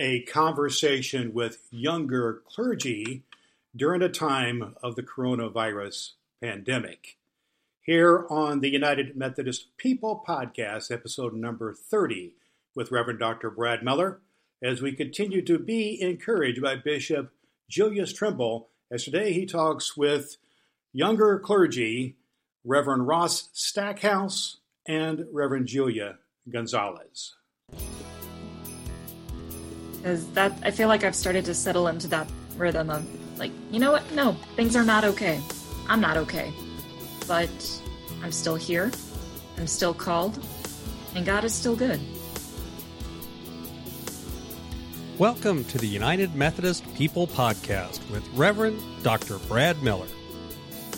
a conversation with younger clergy during a time of the coronavirus pandemic. Here on the United Methodist People podcast, episode number 30, with Reverend Dr. Brad Miller, as we continue to be encouraged by Bishop Julius Trimble, as today he talks with younger clergy, Reverend Ross Stackhouse and Reverend Julia Gonzales. Because that, I feel like I've started to settle into that rhythm of like, you know what? No, things are not okay. I'm not okay. But I'm still here. I'm still called. And God is still good. Welcome to the United Methodist People Podcast with Reverend Dr. Brad Miller.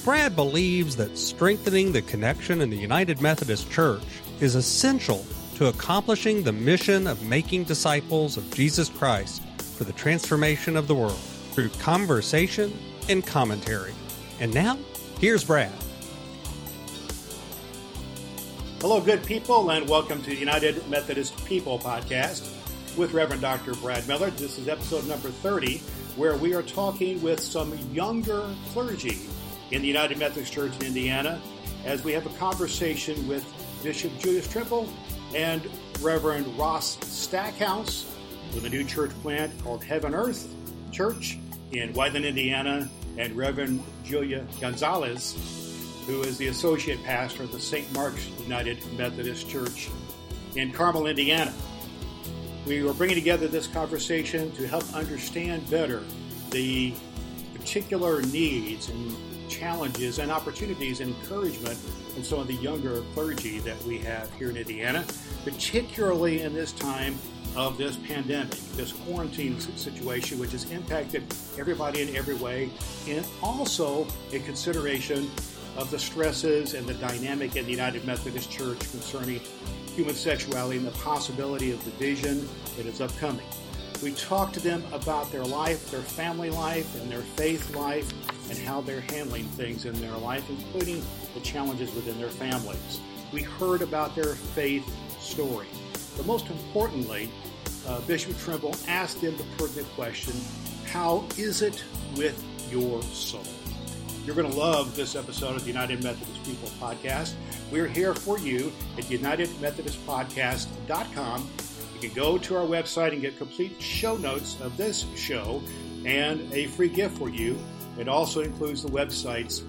Brad believes that strengthening the connection in the United Methodist Church is essential to accomplishing the mission of making disciples of Jesus Christ for the transformation of the world through conversation and commentary. And now, here's Brad. Hello, good people, and welcome to the United Methodist People Podcast with Reverend Dr. Brad Miller. This is episode number 30, where we are talking with some younger clergy in the United Methodist Church in Indiana as we have a conversation with Bishop Julius Trimble and Reverend Ross Stackhouse with a new church plant called Heaven Earth Church in Whiteland, Indiana, and Reverend Julia Gonzales, who is the associate pastor of the St. Mark's United Methodist Church in Carmel, Indiana. We are bringing together this conversation to help understand better the particular needs and challenges and opportunities and encouragement in some of the younger clergy that we have here in Indiana, particularly in this time of this pandemic, this quarantine situation, which has impacted everybody in every way, and also a consideration of the stresses and the dynamic in the United Methodist Church concerning human sexuality and the possibility of division that is upcoming. We talk to them about their life, their family life, and their faith life, and how they're handling things in their life, including the challenges within their families. We heard about their faith story. But most importantly, uh, Bishop Trimble asked them the pertinent question How is it with your soul? You're going to love this episode of the United Methodist People podcast. We're here for you at UnitedMethodistPodcast.com. You can go to our website and get complete show notes of this show and a free gift for you. It also includes the websites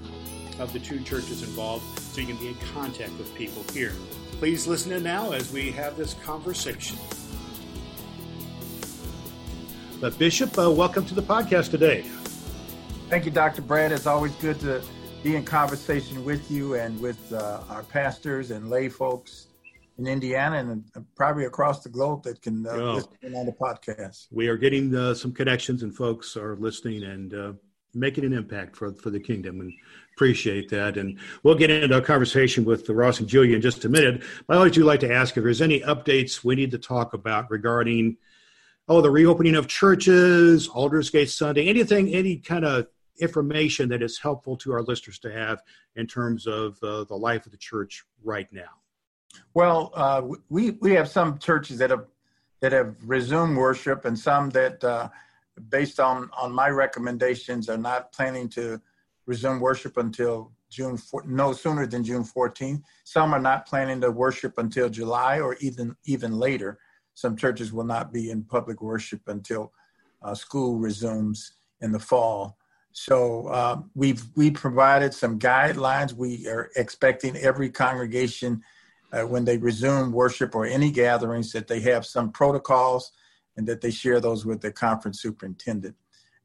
of the two churches involved so you can be in contact with people here. Please listen in now as we have this conversation. But Bishop, uh, welcome to the podcast today. Thank you, Dr. Brad. It's always good to be in conversation with you and with uh, our pastors and lay folks in Indiana and uh, probably across the globe that can uh, oh. listen on the podcast. We are getting uh, some connections and folks are listening and uh, making an impact for, for the kingdom and appreciate that. And we'll get into a conversation with the Ross and Julia in just a minute. But I always do like to ask if there's any updates we need to talk about regarding, oh, the reopening of churches, Aldersgate Sunday, anything, any kind of information that is helpful to our listeners to have in terms of uh, the life of the church right now? Well, uh, we we have some churches that have that have resumed worship, and some that, uh, based on on my recommendations, are not planning to resume worship until June no sooner than June 14th. Some are not planning to worship until July or even even later. Some churches will not be in public worship until uh, school resumes in the fall. So uh, we've we provided some guidelines. We are expecting every congregation uh, when they resume worship or any gatherings that they have some protocols and that they share those with the conference superintendent.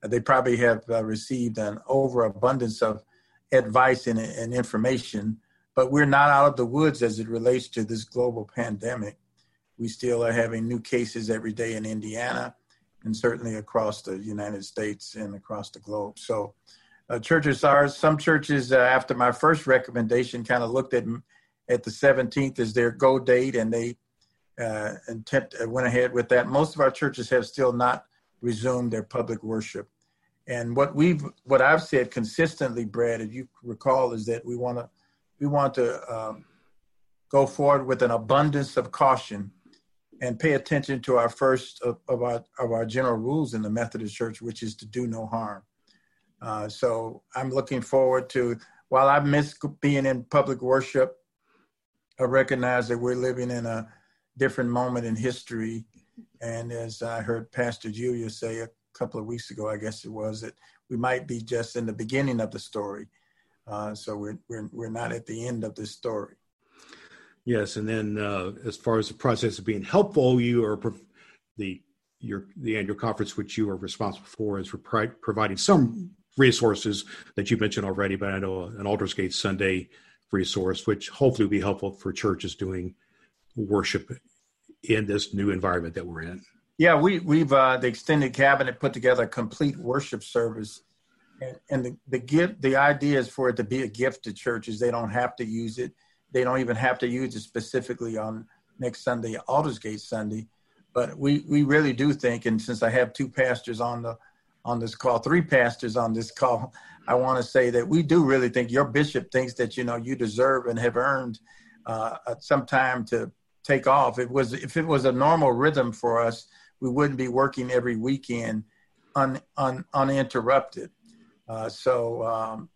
Uh, they probably have uh, received an overabundance of advice and, and information, but we're not out of the woods as it relates to this global pandemic. We still are having new cases every day in Indiana and certainly across the United States and across the globe. So, uh, churches are some churches uh, after my first recommendation kind of looked at at the 17th as their go date, and they uh, intent, uh, went ahead with that. Most of our churches have still not resumed their public worship. And what we've what I've said consistently, Brad, if you recall, is that we want to we want to um, go forward with an abundance of caution and pay attention to our first of, of, our, of our general rules in the Methodist Church, which is to do no harm. Uh, so I'm looking forward to, while I miss being in public worship, I recognize that we're living in a different moment in history. And as I heard Pastor Julia say a couple of weeks ago, I guess it was, that we might be just in the beginning of the story. Uh, so we're, we're, we're not at the end of the story. Yes, and then uh, as far as the process of being helpful, you are the your the annual conference, which you are responsible for, is pro- providing some resources that you mentioned already. But I know an Aldersgate Sunday resource, which hopefully will be helpful for churches doing worship in this new environment that we're in. Yeah, we we've uh, the extended cabinet put together a complete worship service, and, and the the gift the idea is for it to be a gift to churches. They don't have to use it they don't even have to use it specifically on next Sunday, Aldersgate Sunday. But we, we really do think, and since I have two pastors on the on this call, three pastors on this call, I want to say that we do really think your bishop thinks that you know you deserve and have earned uh, some time to take off. It was if it was a normal rhythm for us, we wouldn't be working every weekend un, un, uninterrupted. Uh, so um,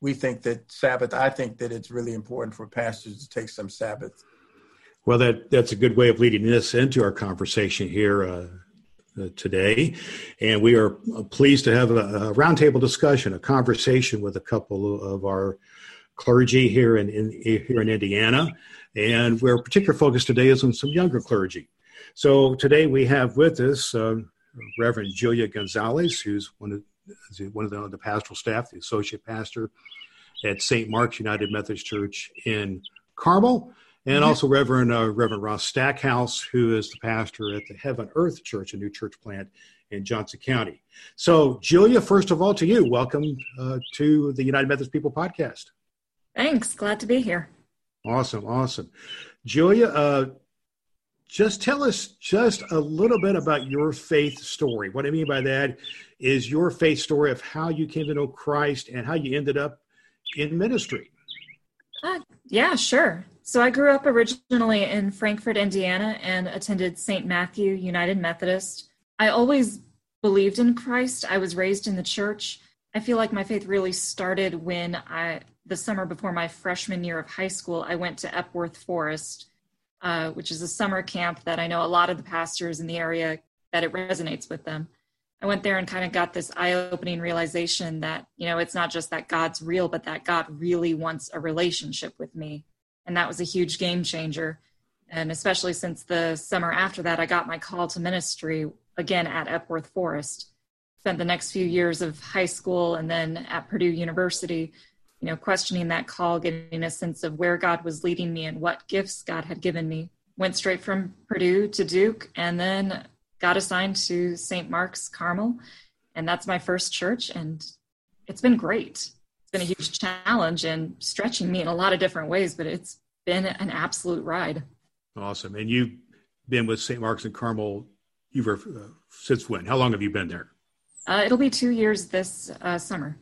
we think that Sabbath, I think that it's really important for pastors to take some Sabbath. Well, that that's a good way of leading us into our conversation here uh, uh, today, and we are pleased to have a, a, roundtable discussion, a conversation with a couple of our clergy here in, in here in Indiana, and where particular focus today is on some younger clergy. So today we have with us uh, Reverend Julia Gonzales, who's one of one of the, the pastoral staff, the associate pastor at St. Mark's United Methodist Church in Carmel, and mm-hmm. also Reverend uh, Reverend Ross Stackhouse, who is the pastor at the Heaven Earth Church, a new church plant in Johnson County. So, Julia, first of all, to you, welcome uh, to the United Methodist People podcast. Thanks. Glad to be here. Awesome. Awesome. Julia, uh, just tell us just a little bit about your faith story. What I mean by that is your faith story of how you came to know Christ and how you ended up in ministry. Uh, yeah, sure. So I grew up originally in Frankfort, Indiana, and attended St. Matthew United Methodist. I always believed in Christ. I was raised in the church. I feel like my faith really started when I, the summer before my freshman year of high school, I went to Epworth Forest, uh, which is a summer camp that I know a lot of the pastors in the area that it resonates with them. I went there and kind of got this eye opening realization that, you know, it's not just that God's real, but that God really wants a relationship with me. And that was a huge game changer. And especially since the summer after that, I got my call to ministry again at Epworth Forest. Spent the next few years of high school and then at Purdue University, you know, questioning that call, getting a sense of where God was leading me and what gifts God had given me. Went straight from Purdue to Duke and then got assigned to St. Mark's Carmel, and that's my first church, and it's been great. It's been a huge challenge and stretching me in a lot of different ways, but it's been an absolute ride. Awesome. And you've been with St. Mark's and Carmel you've uh, since when? How long have you been there? Uh, it'll be two years this uh, summer.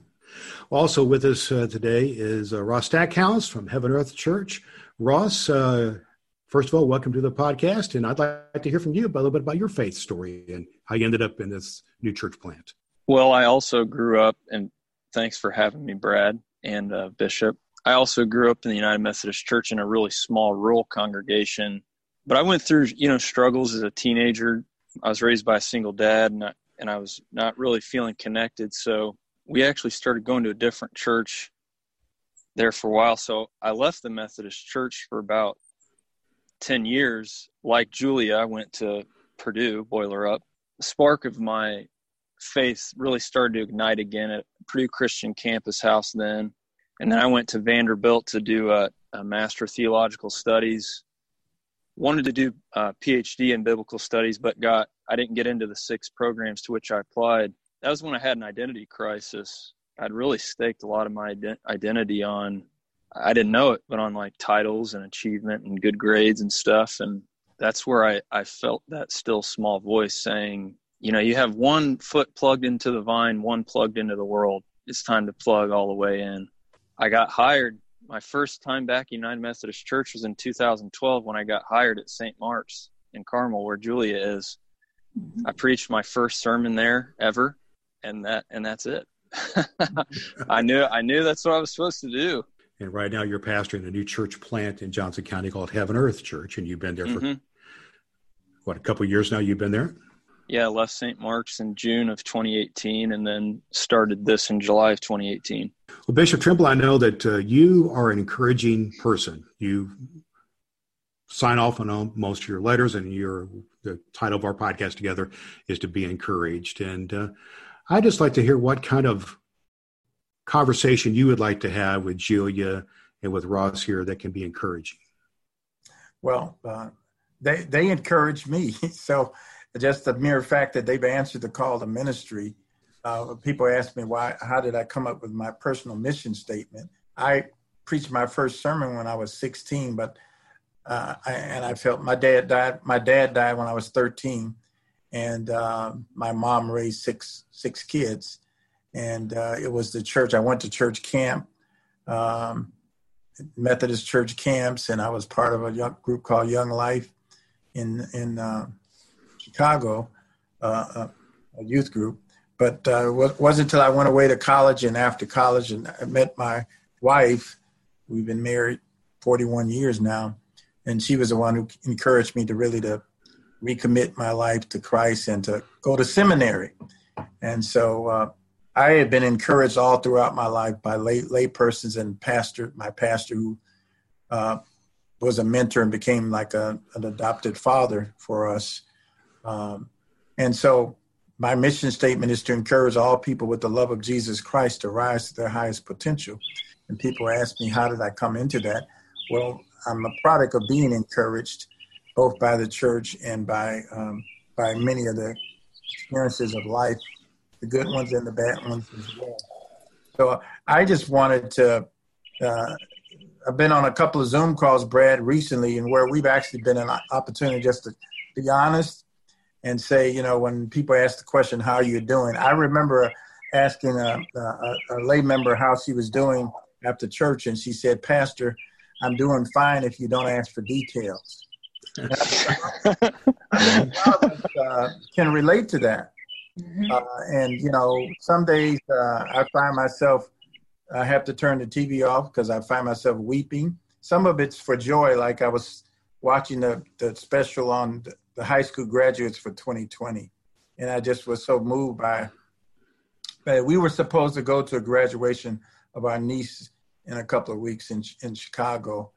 Also with us uh, today is uh, Ross Stackhouse from Heaven Earth Church. Ross, uh, First of all, welcome to the podcast, and I'd like to hear from you a little bit about your faith story and how you ended up in this new church plant. Well, I also grew up, and thanks for having me, Brad and uh, Bishop. I also grew up in the United Methodist Church in a really small rural congregation, but I went through you know struggles as a teenager. I was raised by a single dad, and I, and I was not really feeling connected. So we actually started going to a different church there for a while. So I left the Methodist Church for about 10 years, like Julia, I went to Purdue, Boiler Up. The spark of my faith really started to ignite again at Purdue Christian Campus House then. And then I went to Vanderbilt to do a, a Master Theological Studies. Wanted to do uh, a PhD in Biblical Studies, but got I didn't get into the six programs to which I applied. That was when I had an identity crisis. I'd really staked a lot of my identity on I didn't know it, but on like titles and achievement and good grades and stuff. And that's where I, I felt that still small voice saying, you know, you have one foot plugged into the vine, one plugged into the world. It's time to plug all the way in. I got hired. My first time back United Methodist Church was in 2012 when I got hired at St. Mark's. in Carmel, where Julia is. Mm-hmm. I preached my first sermon there ever, and that and that's it. I knew I knew that's what I was supposed to do. And right now, you're pastoring a new church plant in Johnson County called Heaven Earth Church, and you've been there for mm-hmm. what a couple years now. You've been there. Yeah, left St. Mark's in June of 2018, and then started this in July of 2018. Well, Bishop Trimble, I know that uh, you are an encouraging person. You sign off on most of your letters, and your the title of our podcast together is to be encouraged. And uh, I'd just like to hear what kind of conversation you would like to have with Julia and with Ross here that can be encouraging. Well, uh, they they encourage me. So just the mere fact that they've answered the call to ministry. Uh, people ask me why, how did I come up with my personal mission statement? I preached my first sermon when I was 16, but uh, I, and I felt my dad died. My dad died when I was 13, and uh, my mom raised six six kids, and uh, it was the church. I went to church camp, um, Methodist church camps, and I was part of a young group called Young Life in in uh, Chicago, uh, a youth group. But uh, it wasn't until I went away to college and after college, and I met my wife. We've been married 41 years now and she was the one who encouraged me to really to recommit my life to Christ and to go to seminary. And so uh, I had been encouraged all throughout my life by lay, lay persons and pastor, my pastor who uh, was a mentor and became like a, an adopted father for us. Um, and so my mission statement is to encourage all people with the love of Jesus Christ to rise to their highest potential. And people ask me, how did I come into that? Well, I'm a product of being encouraged, both by the church and by um, by many of the experiences of life, the good ones and the bad ones as well. So I just wanted to. Uh, I've been on a couple of Zoom calls, Brad, recently, and where we've actually been an opportunity just to be honest and say, you know, when people ask the question, "How are you doing?" I remember asking a, a, a lay member how she was doing after church, and she said, "Pastor." I'm doing fine if you don't ask for details. Uh, can relate to that. Mm-hmm. Uh, and, you know, some days uh, I find myself, I have to turn the TV off because I find myself weeping. Some of it's for joy, like I was watching the, the special on the high school graduates for 2020. And I just was so moved by, by we were supposed to go to a graduation of our niece in a couple of weeks in in Chicago,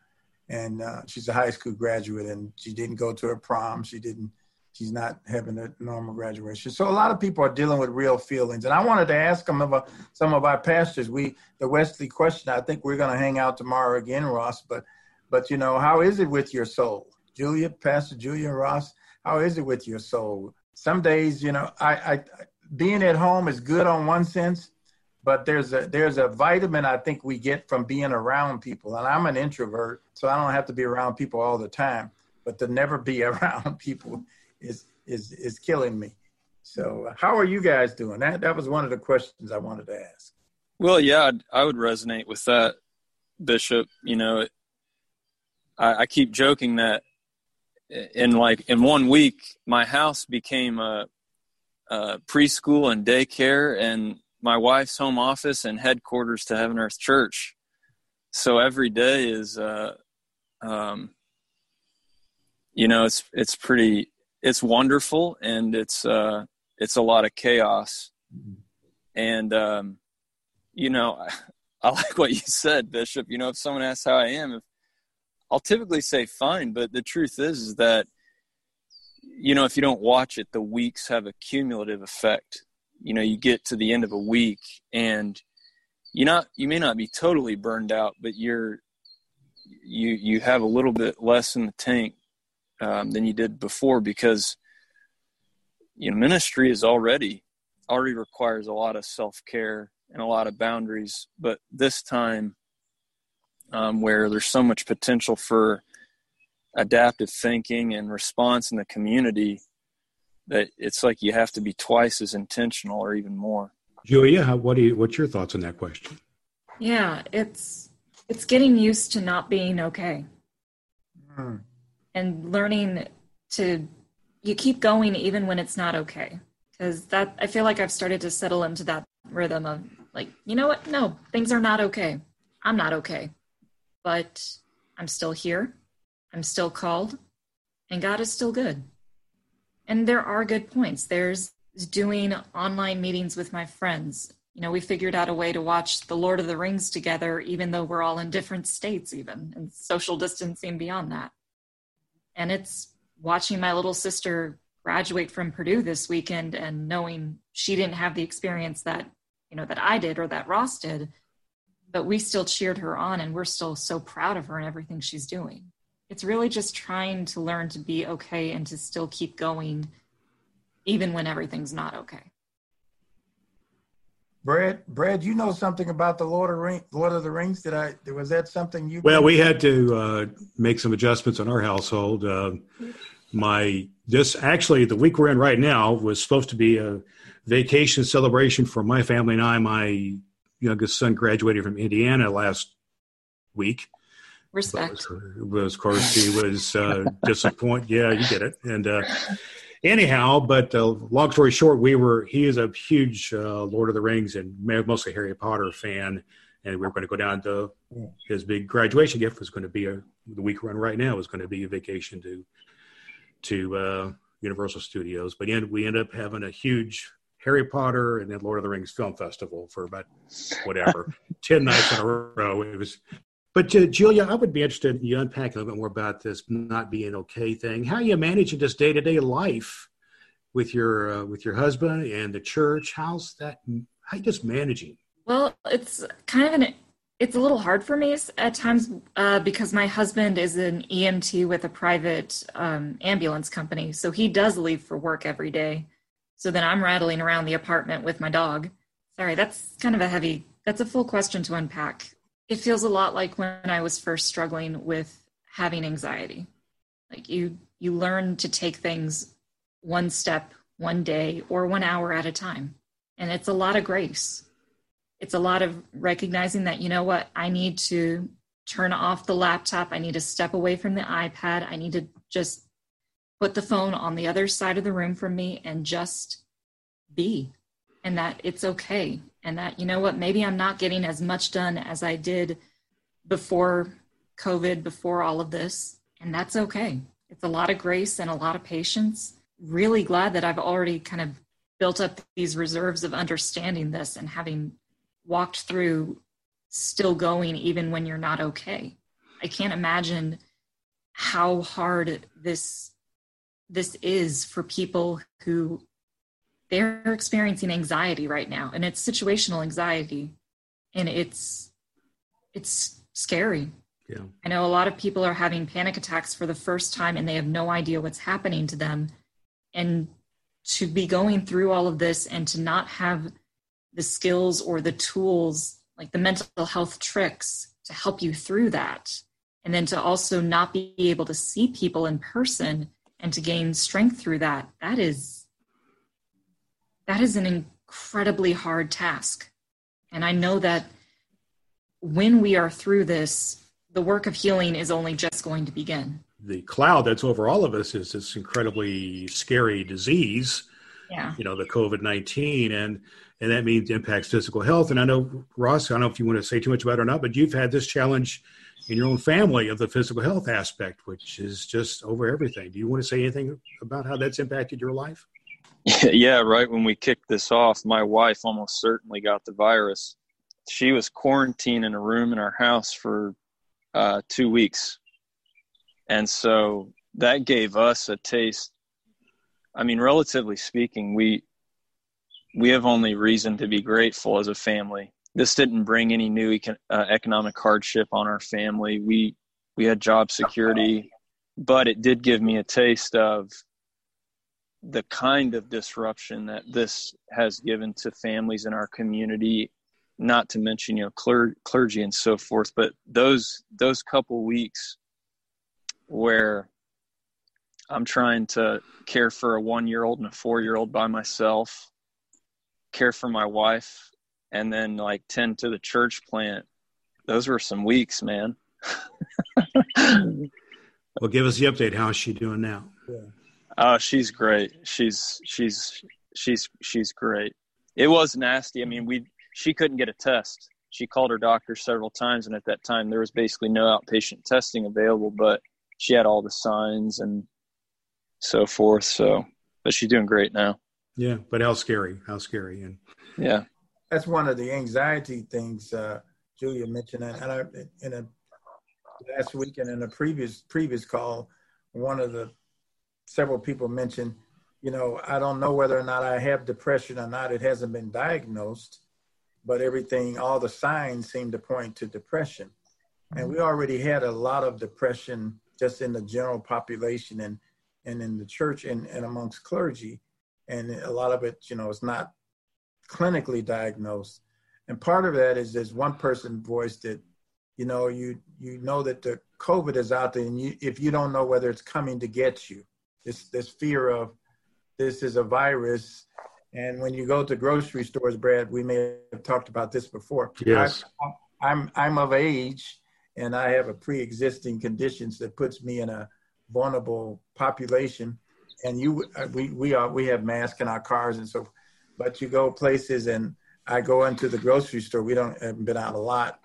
and uh, she's a high school graduate, and she didn't go to her prom. She didn't. She's not having a normal graduation. So a lot of people are dealing with real feelings, and I wanted to ask some of our, some of our pastors. We the Wesley question. I think we're going to hang out tomorrow again, Ross. But but you know, how is it with your soul, Julia, Pastor Julia Ross? How is it with your soul? Some days, you know, I, I being at home is good on one sense, but there's a there's a vitamin I think we get from being around people. And I'm an introvert, so I don't have to be around people all the time. But to never be around people is is is killing me. So uh, how are you guys doing? That that was one of the questions I wanted to ask. Well, yeah, I would resonate with that, Bishop. You know, I, I keep joking that in like in one week, my house became a, a preschool and daycare, and my wife's home office and headquarters to Heaven Earth Church. So every day is, uh, um, you know, it's it's pretty, it's wonderful, and it's uh, it's a lot of chaos. And um, you know, I, I like what you said, Bishop. You know, if someone asks how I am, if, I'll typically say fine, but the truth is, is that you know, if you don't watch it, the weeks have a cumulative effect you know you get to the end of a week and you not you may not be totally burned out but you're you you have a little bit less in the tank um, than you did before because you know ministry is already already requires a lot of self-care and a lot of boundaries. But this time um, where there's so much potential for adaptive thinking and response in the community that it's like you have to be twice as intentional or even more. Julia, how, what do you, what's your thoughts on that question? Yeah, it's it's getting used to not being okay, hmm. and learning to you keep going even when it's not okay. Because that i feel like i've started to settle into that rhythm of like you know what? No things are not okay. I'm not okay. But i'm still here. I'm still called. And god is still good and there are good points. There's doing online meetings with my friends. You know we figured out a way to watch the lord of the rings together even though we're all in different states even and social distancing beyond that. And it's watching my little sister graduate from Purdue this weekend and knowing she didn't have the experience that you know that I did or that Ross did, but we still cheered her on and we're still so proud of her and everything she's doing. It's really just trying to learn to be okay and to still keep going even when everything's not okay. Brad, Brad, you know something about the Lord of, Ring, Lord of the Rings? Did I? Was that something you? Well, we had to uh, make some adjustments in our household. Uh, my this actually the week we're in right now was supposed to be a vacation celebration for my family and I. My youngest son graduated from Indiana last week. Respect. But, of course, he was uh, disappointed. Yeah, you get it. And uh, anyhow, but uh, long story short, we were. He is a huge uh, Lord of the Rings and mostly Harry Potter fan, and we were going to go down to his big graduation gift was going to be a the week run right now was going to be a vacation to to uh, Universal Studios. But in, we end up having a huge Harry Potter and then Lord of the Rings Film Festival for about whatever ten nights in a row. It was. But uh, Julia, I would be interested in you unpack a little bit more about this not being okay thing. How you managing this day to day life with your uh, with your husband and the church? How's that? How you just managing? Well, it's kind of an it's a little hard for me at times uh, because my husband is an EMT with a private um, ambulance company. So he does leave for work every day. So then I'm rattling around the apartment with my dog. Sorry, that's kind of a heavy, that's a full question to unpack. It feels a lot like when I was first struggling with having anxiety. Like you, you learn to take things one step, one day, or one hour at a time. And it's a lot of grace. It's a lot of recognizing that you know what i need to turn off the laptop. I need to step away from the ipad. I need to just put the phone on the other side of the room from me and just be. And that it's okay and that you know what maybe i'm not getting as much done as i did before covid before all of this and that's okay it's a lot of grace and a lot of patience really glad that i've already kind of built up these reserves of understanding this and having walked through still going even when you're not okay. I can't imagine how hard this this is for people who they're experiencing anxiety right now and it's situational anxiety and it's it's scary. Yeah. I know a lot of people are having panic attacks for the first time and they have no idea what's happening to them and to be going through all of this and to not have the skills or the tools, like the mental health tricks to help you through that. And then to also not be able to see people in person and to gain strength through that, that is that is an incredibly hard task. And I know that when we are through this, the work of healing is only just going to begin. The cloud that's over all of us is this incredibly scary disease. Yeah. You know, the COVID 19. And and that means impacts physical health. And I know Ross, I don't know if you want to say too much about it or not, but you've had this challenge in your own family of the physical health aspect, which is just over everything. Do you want to say anything about how that's impacted your life? Yeah, right. When we kicked this off, my wife almost certainly got the virus. She was quarantined in a room in our house for uh, two weeks. And so that gave us a taste. I mean, relatively speaking, we we have only reason to be grateful as a family. This didn't bring any new econ- uh, economic hardship on our family. We we had job security, but it did give me a taste of the kind of disruption that this has given to families in our community not to mention you know cler- clergy and so forth but those those couple weeks where i'm trying to care for a one year old and a four year old by myself care for my wife and then like tend to the church plant those were some weeks man well give us the update how's she doing now. Oh, she's great. She's she's she's she's great. It was nasty. I mean, we she couldn't get a test. She called her doctor several times, and at that time there was basically no outpatient testing available. But she had all the signs and so forth. So, but she's doing great now. Yeah, but how scary! How scary! And yeah, that's one of the anxiety things uh, Julia mentioned, and I, in a last week and in a previous previous call, one of the several people mentioned, you know, I don't know whether or not I have depression or not. It hasn't been diagnosed, but everything, all the signs seem to point to depression. And we already had a lot of depression just in the general population and, and in the church and, and amongst clergy. And a lot of it, you know, is not clinically diagnosed. And part of that is there's one person voiced it, you know, you you know that the COVID is out there, and you, if you don't know whether it's coming to get you, this this fear of this is a virus. And when you go to grocery stores, Brad, we may have talked about this before. Yes, I, I'm I'm of age, and I have a pre-existing conditions that puts me in a vulnerable population. And you, uh, we we are we have masks in our cars and so, but you go places and I go into the grocery store. We don't haven't been out a lot,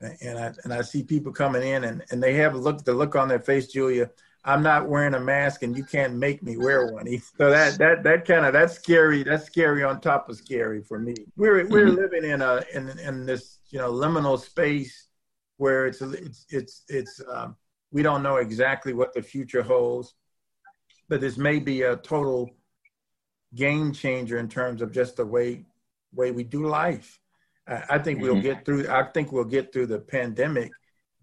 and I and I see people coming in and and they have a look the look on their face, Julia. I'm not wearing a mask and you can't make me wear one. So that that that kind of that's scary. That's scary on top of scary for me. We're we're mm-hmm. living in a in in this you know liminal space where it's it's it's it's um, we don't know exactly what the future holds, but this may be a total game changer in terms of just the way way we do life. I, I think mm-hmm. we'll get through. I think we'll get through the pandemic,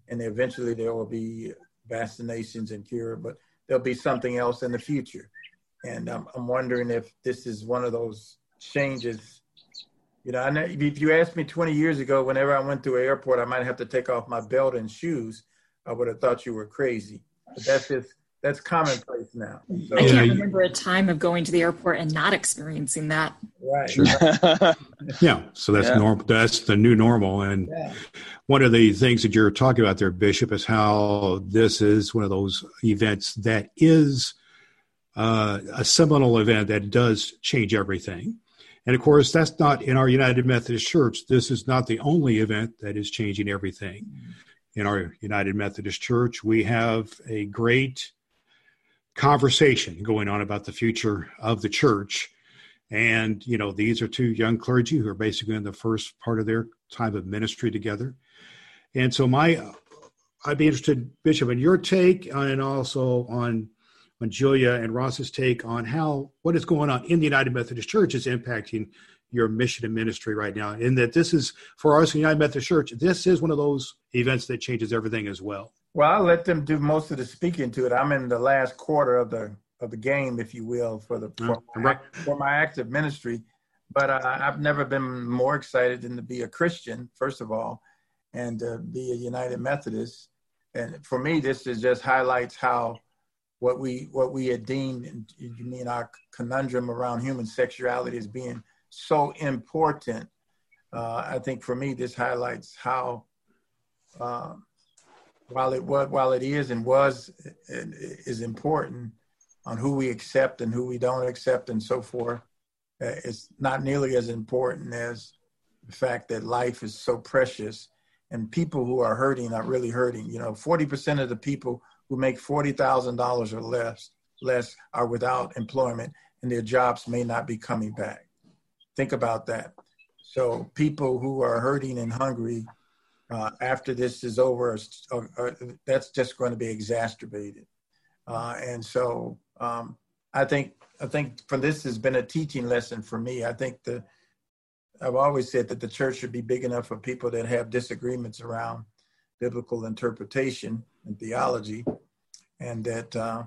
and eventually there will be vaccinations and cure, but there'll be something else in the future. And I'm, I'm wondering if this is one of those changes. You know, I know, if you asked me 20 years ago, whenever I went through an airport, I might have to take off my belt and shoes. I would have thought you were crazy. But that's just that's commonplace now. So, I can't remember a time of going to the airport and not experiencing that. Right. Sure. yeah. So that's yeah. normal. That's the new normal. And yeah. one of the things that you're talking about there, Bishop, is how this is one of those events that is uh, a seminal event that does change everything. And of course, that's not in our United Methodist Church. This is not the only event that is changing everything. In our United Methodist Church, we have a great conversation going on about the future of the church. And, you know, these are two young clergy who are basically in the first part of their time of ministry together. And so my, I'd be interested, Bishop, in your take and also on, on Julia and Ross's take on how, what is going on in the United Methodist Church is impacting your mission and ministry right now. And that this is, for us, in the United Methodist Church, this is one of those events that changes everything as well. Well, I'll let them do most of the speaking to it. I'm in the last quarter of the of the game, if you will, for the for, my, for my active ministry. But uh, I've never been more excited than to be a Christian, first of all, and to be a United Methodist. And for me, this is just highlights how what we what we had deemed, you mean our conundrum around human sexuality as being so important. Uh, I think for me, this highlights how. Uh, while it was, while it is and was is important on who we accept and who we don't accept and so forth, uh, it's not nearly as important as the fact that life is so precious and people who are hurting are really hurting. You know, 40% of the people who make $40,000 or less less are without employment and their jobs may not be coming back. Think about that. So people who are hurting and hungry uh, after this is over, or, or that's just going to be exacerbated. Uh, and so um, I think I think for this has been a teaching lesson for me. I think the I've always said that the church should be big enough for people that have disagreements around biblical interpretation and theology, and that uh,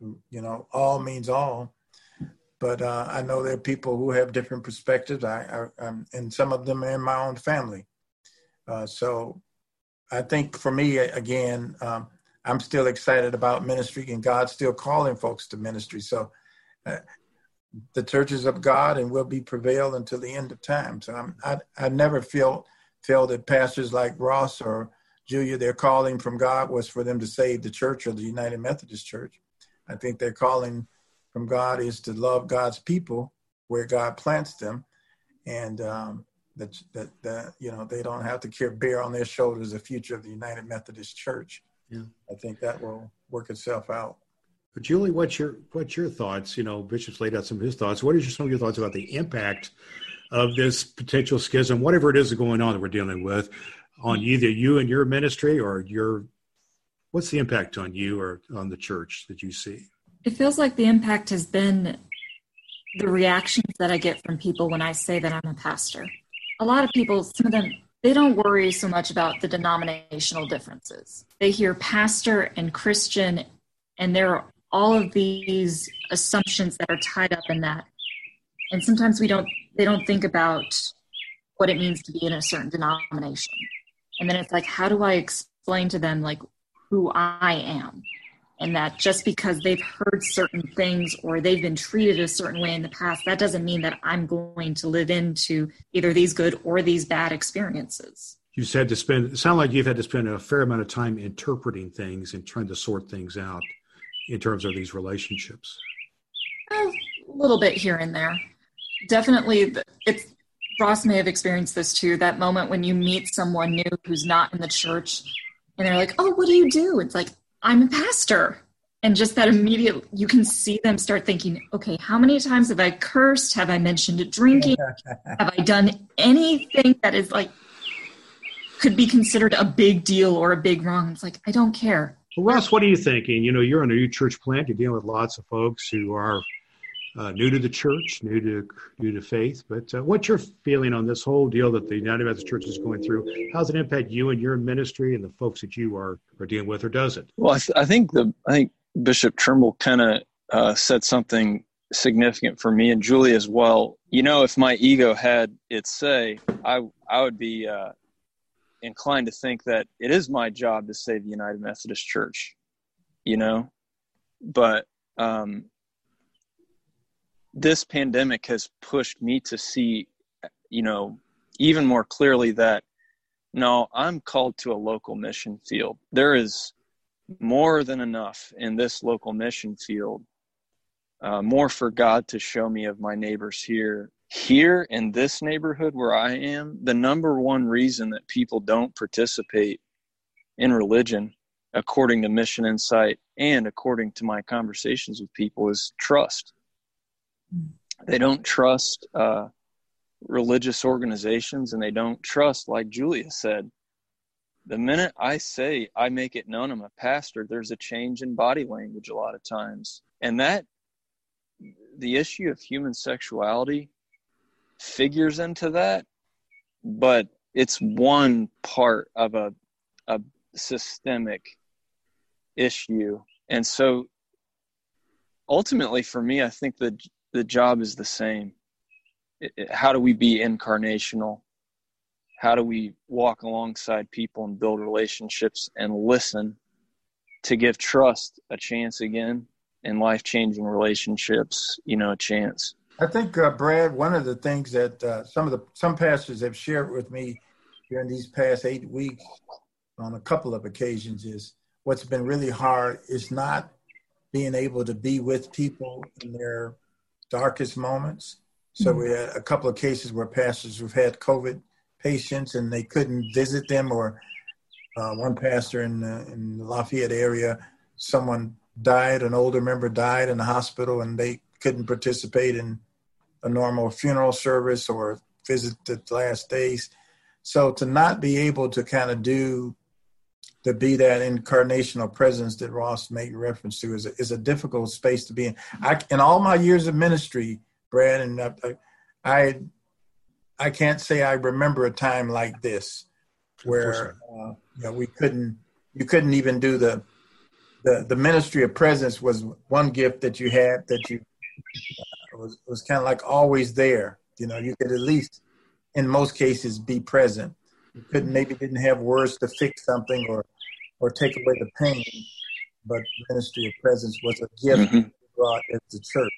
you know all means all. But uh, I know there are people who have different perspectives. I, I, and some of them are in my own family. Uh, so I think for me, again, um, I'm still excited about ministry and God's still calling folks to ministry. So uh, the churches of God and will be prevailed until the end of time. So I'm, I, I never feel, feel that pastors like Ross or Julia, their calling from God was for them to save the church or the United Methodist Church. I think their calling from God is to love God's people where God plants them, and um, that, that that you know they don't have to care, bear on their shoulders the future of the United Methodist Church. Yeah, I think that will work itself out. But Julie, what's your what's your thoughts? You know, Bishop's laid out some of his thoughts. What are some of your thoughts about the impact of this potential schism, whatever it is going on that we're dealing with, on either you and your ministry or your what's the impact on you or on the church that you see? It feels like the impact has been the reactions that I get from people when I say that I'm a pastor. A lot of people, some of them, they don't worry so much about the denominational differences. They hear pastor and Christian, and there are all of these assumptions that are tied up in that. And sometimes we don't, they don't think about what it means to be in a certain denomination. And then it's like, how do I explain to them like who I am? And that just because they've heard certain things or they've been treated a certain way in the past, that doesn't mean that I'm going to live into either these good or these bad experiences. You said to spend, it sounds like you've had to spend a fair amount of time interpreting things and trying to sort things out in terms of these relationships. A little bit here and there. Definitely, it's Ross may have experienced this too. That moment when you meet someone new who's not in the church, and they're like, "Oh, what do you do?" It's like, "I'm a pastor," and just that immediate, you can see them start thinking, "Okay, how many times have I cursed? Have I mentioned drinking? have I done anything that is like could be considered a big deal or a big wrong?" It's like, I don't care. Well, Ross, what are you thinking? You know, you're in a new church plant. You're dealing with lots of folks who are uh, new to the church, new to new to faith. But uh, what's your feeling on this whole deal that the United Methodist Church is going through? How does it impact you and your ministry and the folks that you are are dealing with, or does it? Well, I, th- I think the I think Bishop Trimble kind of uh, said something significant for me and Julie as well. You know, if my ego had its say, I I would be uh, inclined to think that it is my job to save the United Methodist Church. You know, but um, this pandemic has pushed me to see, you know, even more clearly that no, I'm called to a local mission field. There is more than enough in this local mission field, uh, more for God to show me of my neighbors here. Here in this neighborhood where I am, the number one reason that people don't participate in religion, according to MissionInsite and according to my conversations with people, is trust. They don't trust uh, religious organizations and they don't trust, like Julia said, the minute I say I make it known I'm a pastor, there's a change in body language a lot of times. And that, the issue of human sexuality figures into that, but it's one part of a, a systemic issue. And so ultimately for me, I think that the job is the same. It, it, how do we be incarnational? How do we walk alongside people and build relationships and listen to give trust a chance again and life changing relationships, you know, a chance? I think, uh, Brad, one of the things that uh, some of the some pastors have shared with me during these past eight weeks on a couple of occasions is what's been really hard is not being able to be with people in their darkest moments. So mm-hmm. we had a couple of cases where pastors who've had COVID patients and they couldn't visit them, or uh, one pastor in the, in the Lafayette area, someone died, an older member died in the hospital, and they couldn't participate in a normal funeral service or visit the last days. So to not be able to kind of do to be that incarnational presence that Ross made reference to is a, is a difficult space to be in. I, in all my years of ministry, Brad, and I, I, I can't say I remember a time like this where uh, you know, we couldn't, you couldn't even do the, the, the ministry of presence was one gift that you had that you uh, was was kind of like always there. You know, you could at least, in most cases, be present. You couldn't maybe didn't have words to fix something or or take away the pain, but ministry of presence was a gift mm-hmm. brought as the church.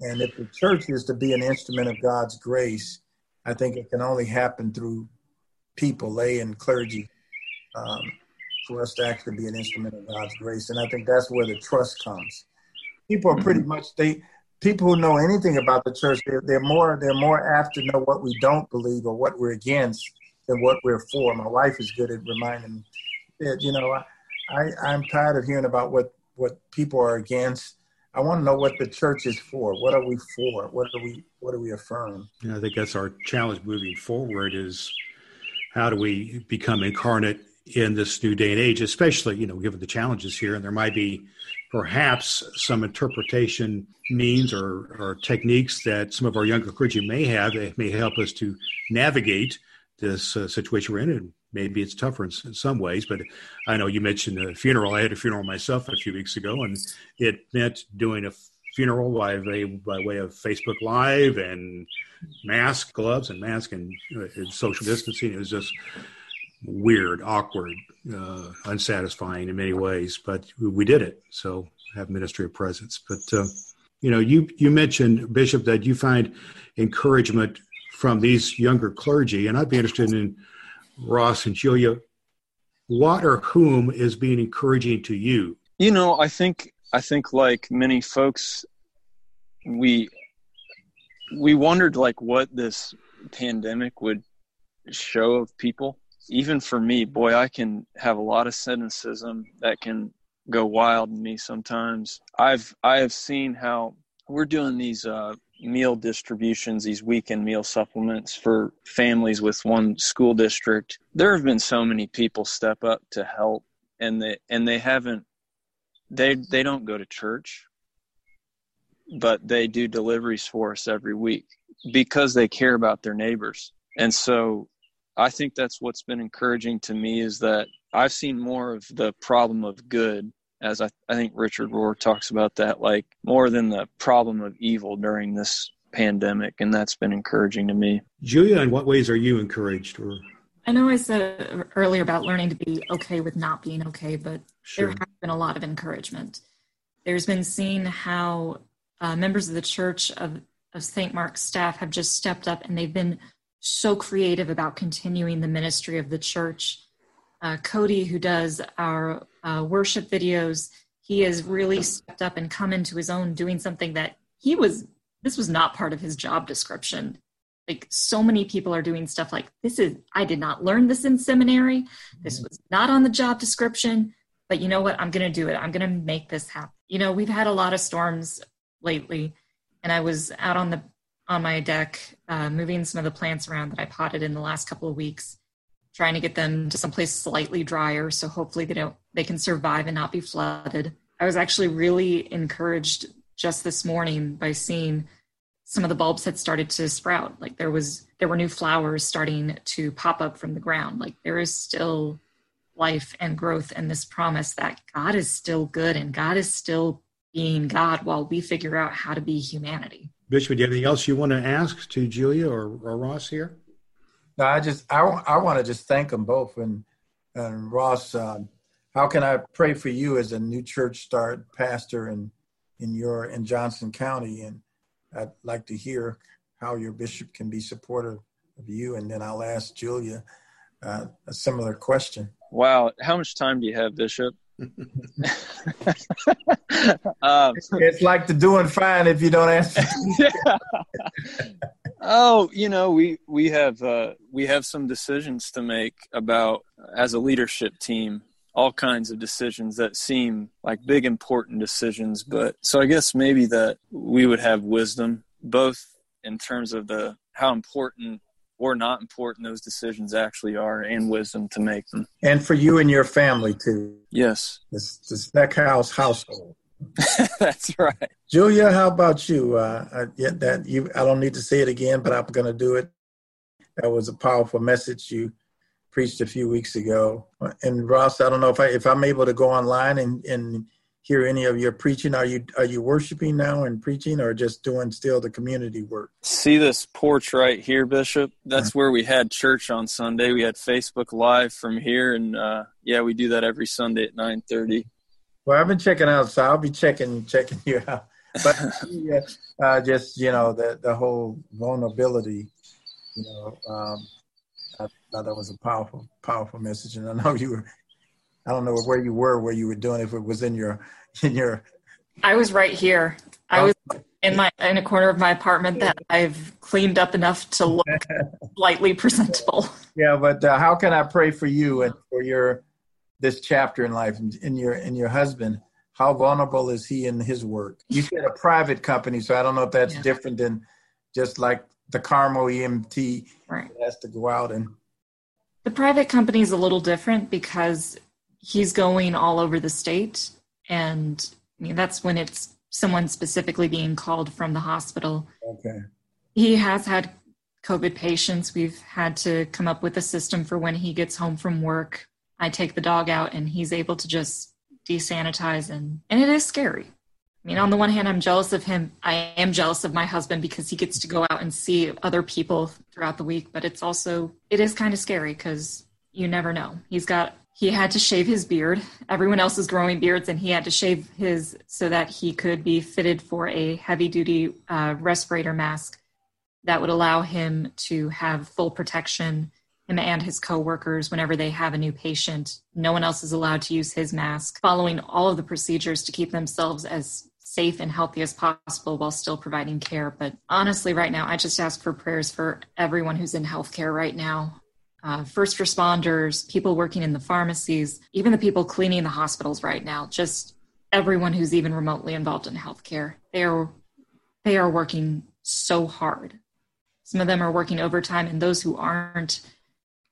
And if the church is to be an instrument of God's grace, I think it can only happen through people, lay and clergy, um, for us to actually be an instrument of God's grace. And I think that's where the trust comes. people are pretty mm-hmm. much they people who know anything about the church. They're, they're more they're more apt to know what we don't believe or what we're against than what we're for. My wife is good at reminding me that you know I, I I'm tired of hearing about what what people are against. I want to know what the church is for. What are we for? What are we what do we affirm? Yeah, I think that's our challenge moving forward is how do we become incarnate in this new day and age, especially, you know, given the challenges here, and there might be perhaps some interpretation means or, or techniques that some of our younger clergy may have that may help us to navigate this uh, situation we're in. And maybe it's tougher in, in, some ways, but I know you mentioned a funeral. I had a funeral myself a few weeks ago, and it meant doing a funeral by way, by way of Facebook Live and mask, gloves, and mask and, uh, and social distancing. It was just weird, awkward, uh, unsatisfying in many ways, but we did it. So have ministry of presence. But uh, you know, you you mentioned Bishop that you find encouragement from these younger clergy, and I'd be interested in Ross and Julia. What or whom is being encouraging to you? You know, I think I think like many folks, we we wondered like what this pandemic would show of people even for me, boy, I can have a lot of cynicism that can go wild in me sometimes. I've I have seen how we're doing these uh, meal distributions, these weekend meal supplements for families with one school district. There have been so many people step up to help, and they and they haven't. They they don't go to church, but they do deliveries for us every week because they care about their neighbors. And so I think that's what's been encouraging to me is that I've seen more of the problem of good, as I, I think Richard Rohr talks about that, like more than the problem of evil during this pandemic, and that's been encouraging to me. Julia, in what ways are you encouraged? Or I know I said earlier about learning to be okay with not being okay, but sure. there has been a lot of encouragement. There's been seeing how uh, members of the Church of, of St. Mark's staff have just stepped up and they've been so creative about continuing the ministry of the church. Uh, Cody, who does our uh, worship videos, he has really stepped up and come into his own doing something that he was, this was not part of his job description. Like so many people are doing stuff like this is, I did not learn this in seminary. This was not on the job description, but you know what? I'm going to do it. I'm going to make this happen. You know, we've had a lot of storms lately, and I was out on the on my deck, uh, moving some of the plants around that I potted in the last couple of weeks, trying to get them to someplace slightly drier, so hopefully they don't they can survive and not be flooded. I was actually really encouraged just this morning by seeing some of the bulbs had started to sprout. Like there was there were new flowers starting to pop up from the ground. Like there is still life and growth and this promise that God is still good and God is still being God while we figure out how to be humanity. Bishop, do you have anything else you want to ask to Julia or, or Ross here? No, I just I, I want to just thank them both and and Ross. Um, how can I pray for you as a new church start pastor in in your in Johnson County? And I'd like to hear how your bishop can be supportive of you, and then I'll ask Julia uh, a similar question. Wow, how much time do you have, Bishop? um, it's like the doing fine if you don't answer. yeah. Oh, you know, we we have uh, we have some decisions to make about as a leadership team. All kinds of decisions that seem like big important decisions, but so I guess maybe that we would have wisdom both in terms of the how important or not important those decisions actually are and wisdom to make them. And for you and your family too. Yes. This, this Stackhouse household. That's right. Julia, how about you? Uh, I, yeah, that you, I don't need to say it again, but I'm going to do it. That was a powerful message you preached a few weeks ago. And Ross, I don't know if I if I'm able to go online and and hear any of your preaching? Are you are you worshiping now and preaching, or just doing still the community work? See this porch right here, Bishop? That's where we had church on Sunday. We had Facebook Live from here, and uh, yeah, we do that every Sunday at nine thirty. Well, I've been checking out, so I'll be checking checking you out. But uh, just you know the the whole vulnerability, you know. Um, I thought that was a powerful, powerful message, and I know you were I don't know where you were, where you were doing, if it was in your in your I was right here. I was in my in a corner of my apartment that I've cleaned up enough to look slightly presentable. Yeah, but uh, how can I pray for you and for your this chapter in life and in your in your husband? How vulnerable is he in his work? You said a private company, so I don't know if that's yeah. different than just like the Carmel EMT right. has to go out and. The private company is a little different because he's going all over the state, and I mean that's when it's someone specifically being called from the hospital. Okay. He has had COVID patients. We've had to come up with a system for when he gets home from work. I take the dog out and he's able to just desanitize and and it is scary. I mean, on the one hand, I'm jealous of him. I am jealous of my husband because he gets to go out and see other people throughout the week, but it's also it is kind of scary because you never know. He's got he had to shave his beard. Everyone else is growing beards, and he had to shave his so that he could be fitted for a heavy duty uh, respirator mask that would allow him to have full protection, him and his coworkers, whenever they have a new patient. No one else is allowed to use his mask, following all of the procedures to keep themselves as safe and healthy as possible while still providing care. But honestly, right now, I just ask for prayers for everyone who's in healthcare right now uh, first responders, people working in the pharmacies, even the people cleaning the hospitals right now, just everyone who's even remotely involved in healthcare. They are they are working so hard. Some of them are working overtime, and those who aren't,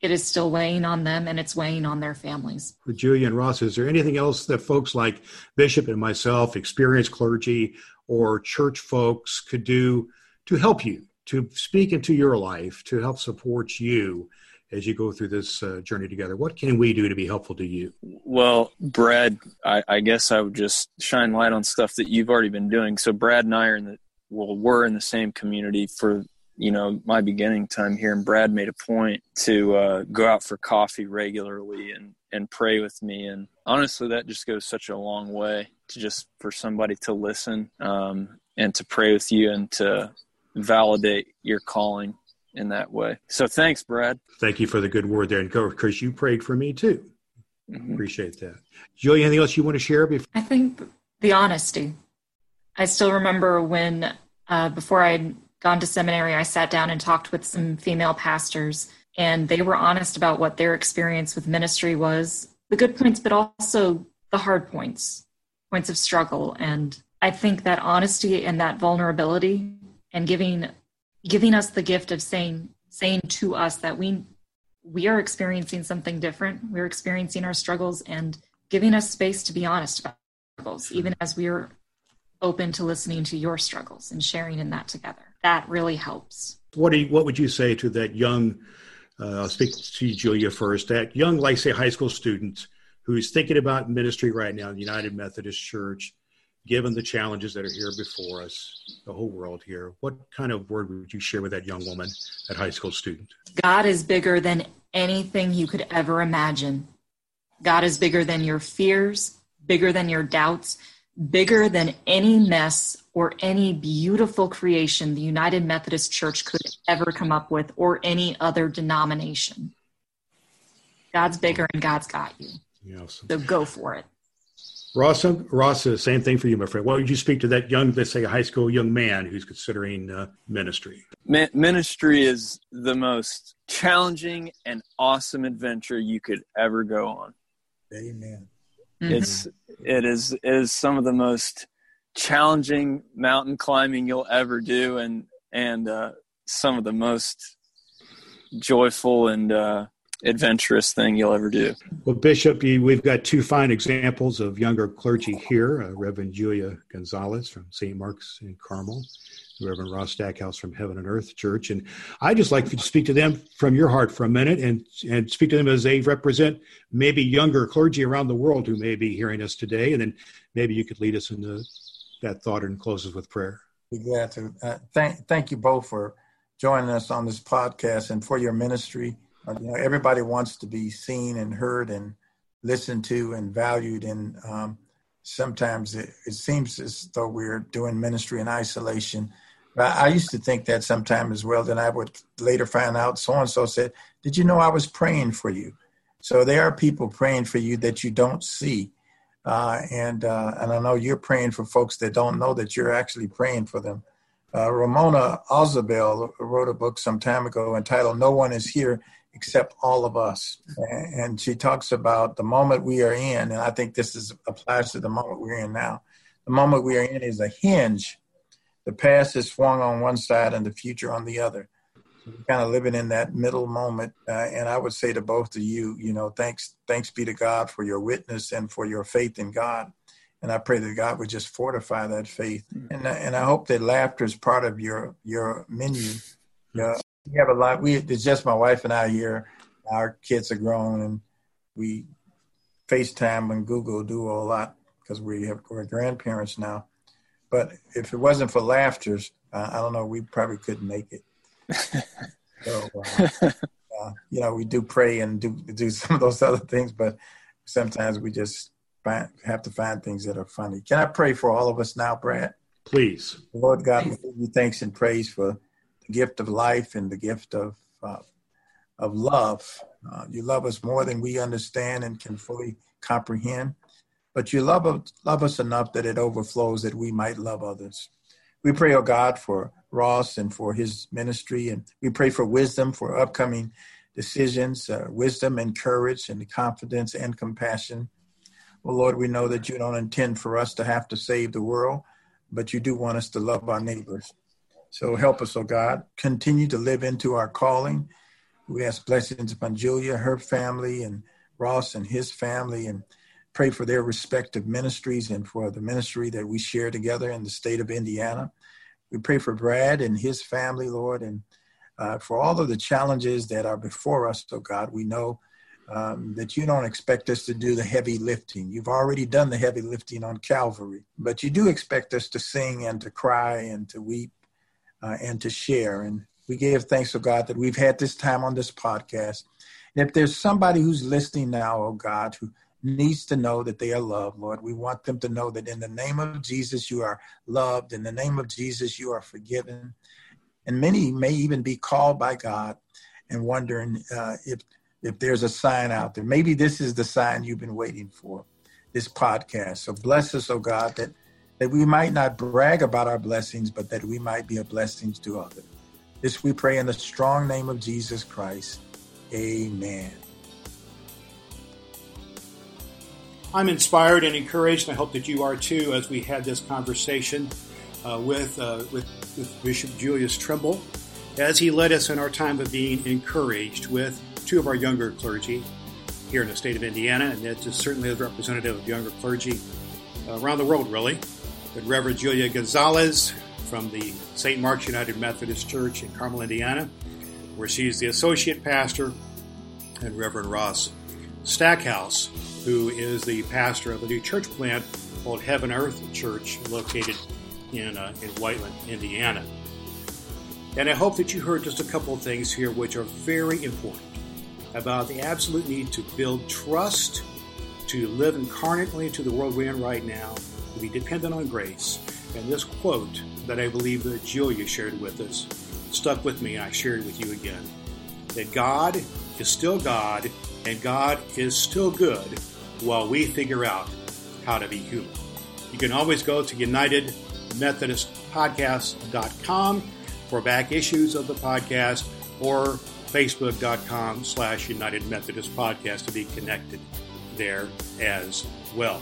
it is still weighing on them and it's weighing on their families. For Julia and Ross, is there anything else that folks like Bishop and myself, experienced clergy, or church folks could do to help you, to speak into your life, to help support you? as you go through this uh, journey together? What can we do to be helpful to you? Well, Brad, I, I, guess I would just shine light on stuff that you've already been doing. So Brad and I are in the well, we're in the same community for you know my beginning time here, and Brad made a point to uh, go out for coffee regularly and and pray with me. And honestly, that just goes such a long way to just for somebody to listen um, and to pray with you and to validate your calling in that way. So thanks, Brad. Thank you for the good word there. And Chris, you prayed for me too. Mm-hmm. Appreciate that. Julie, anything else you want to share? Before? I think the honesty. I still remember when, uh, before I'd gone to seminary, I sat down and talked with some female pastors, and they were honest about what their experience with ministry was the good points, but also the hard points, points of struggle. And I think that honesty and that vulnerability and giving giving us the gift of saying saying to us that we we are experiencing something different. We're experiencing our struggles and giving us space to be honest about struggles even as we're open to listening to your struggles and sharing in that together that really helps what do you, what would you say to that young uh, i'll speak to you, julia first that young like say high school student who's thinking about ministry right now in the united methodist church given the challenges that are here before us, the whole world here, what kind of word would you share with that young woman, that high school student? God is bigger than anything you could ever imagine. God is bigger than your fears, bigger than your doubts, bigger than any mess or any beautiful creation the United Methodist Church could ever come up with or any other denomination. God's bigger and God's got you. Awesome. So go for it. Ross, Ross, same thing for you, my friend. What would you speak to that young, let's say, a high school young man who's considering uh, ministry? Ministry is the most challenging and awesome adventure you could ever go on. Amen. Mm-hmm. It's it is it is some of the most challenging mountain climbing you'll ever do, and and uh, some of the most joyful and uh, adventurous thing you'll ever do. Well, Bishop, we've got two fine examples of younger clergy here uh, Reverend Julia Gonzales from St. Mark's in Carmel, Reverend Ross Stackhouse from Heaven and Earth Church. And I'd just like to speak to them from your heart for a minute and, and speak to them as they represent maybe younger clergy around the world who may be hearing us today. And then maybe you could lead us into that thought and closes with prayer. Be glad to. Uh, thank, thank you both for joining us on this podcast and for your ministry uh, you know, everybody wants to be seen and heard and listened to and valued. And um, sometimes it, it, seems as though we're doing ministry in isolation. But I used to think that sometime as well. Then I would later find out so and so said, Did you know I was praying for you? So there are people praying for you that you don't see. Uh, and uh, and I know you're praying for folks that don't know that you're actually praying for them. Uh, Ramona Ausubel wrote a book some time ago entitled "No One Is Here Except All of Us," and she talks about the moment we are in, and I think this is applies to the moment we're in now. The moment we are in is a hinge. The past is swung on one side and the future on the other kind of living in that middle moment. Uh, and I would say to both of you, you know, thanks, thanks be to God for your witness and for your faith in God. And I pray that God would just fortify that faith. Mm. And and I hope that laughter is part of your your menu. Uh, we have a lot. We it's just my wife and I here. Our kids are grown, and we FaceTime and Google Duo a lot because we have we're grandparents now. But if it wasn't for laughter, uh, I don't know, we probably couldn't make it so, uh, uh, you know, we do pray and do do some of those other things, but sometimes we just find, have to find things that are funny. Can I pray for all of us now, Brad? Please, Lord God, we give you thanks and praise for the gift of life and the gift of uh, of love. Uh, you love us more than we understand and can fully comprehend, but you love love us enough that it overflows that we might love others. We pray, oh God, for Ross and for his ministry. And we pray for wisdom for upcoming decisions, uh, wisdom and courage and confidence and compassion. Well, Lord, we know that you don't intend for us to have to save the world, but you do want us to love our neighbors. So help us, oh God. Continue to live into our calling. We ask blessings upon Julia, her family, and Ross and his family, and pray for their respective ministries and for the ministry that we share together in the state of Indiana. We pray for Brad and his family, Lord, and uh, for all of the challenges that are before us, oh God. We know um, that you don't expect us to do the heavy lifting. You've already done the heavy lifting on Calvary, but you do expect us to sing and to cry and to weep uh, and to share. And we give thanks, oh God, that we've had this time on this podcast. And if there's somebody who's listening now, oh God, who needs to know that they are loved, Lord. We want them to know that in the name of Jesus, you are loved. In the name of Jesus, you are forgiven. And many may even be called by God and wondering uh, if, if there's a sign out there. Maybe this is the sign you've been waiting for, this podcast. So bless us, oh God, that, that we might not brag about our blessings, but that we might be a blessing to others. This we pray in the strong name of Jesus Christ. Amen. I'm inspired and encouraged, and I hope that you are too, as we had this conversation uh, with, uh, with, with Bishop Julius Trimble, as he led us in our time of being encouraged with two of our younger clergy here in the state of Indiana, and that is certainly a representative of younger clergy around the world, really. But Reverend Julia Gonzales from the St. Mark's United Methodist Church in Carmel, Indiana, where she's the associate pastor, and Reverend Ross Stackhouse, who is the pastor of a new church plant called Heaven Earth Church, located in, uh, in Whiteland, Indiana. And I hope that you heard just a couple of things here which are very important about the absolute need to build trust, to live incarnately into the world we're in right now, to be dependent on grace. And this quote that I believe that Julia shared with us stuck with me, and I shared it with you again. That God is still God, and God is still good while we figure out how to be human. You can always go to UnitedMethodistPodcast.com for back issues of the podcast or Facebook.com slash United Methodist Podcast to be connected there as well.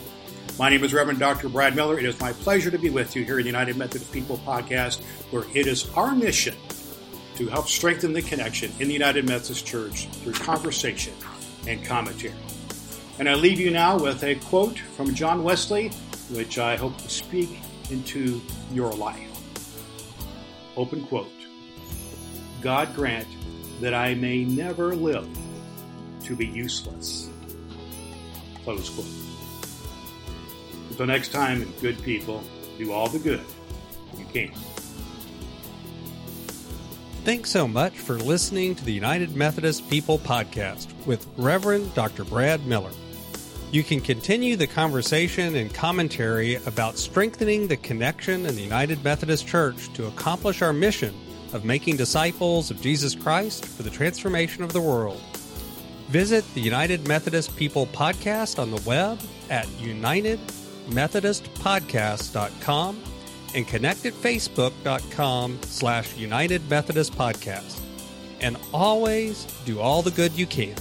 My name is Reverend Dr. Brad Miller. It is my pleasure to be with you here in the United Methodist People Podcast, where it is our mission to help strengthen the connection in the United Methodist Church through conversation and commentary. And I leave you now with a quote from John Wesley, which I hope to speak into your life. Open quote God grant that I may never live to be useless. Close quote. Until next time, good people, do all the good you can. Thanks so much for listening to the United Methodist People Podcast with Reverend Dr. Brad Miller. You can continue the conversation and commentary about strengthening the connection in the United Methodist Church to accomplish our mission of making disciples of Jesus Christ for the transformation of the world. Visit the United Methodist People podcast on the web at unitedmethodistpodcast.com and connect at facebook.com slash United Methodist Podcast. And always do all the good you can.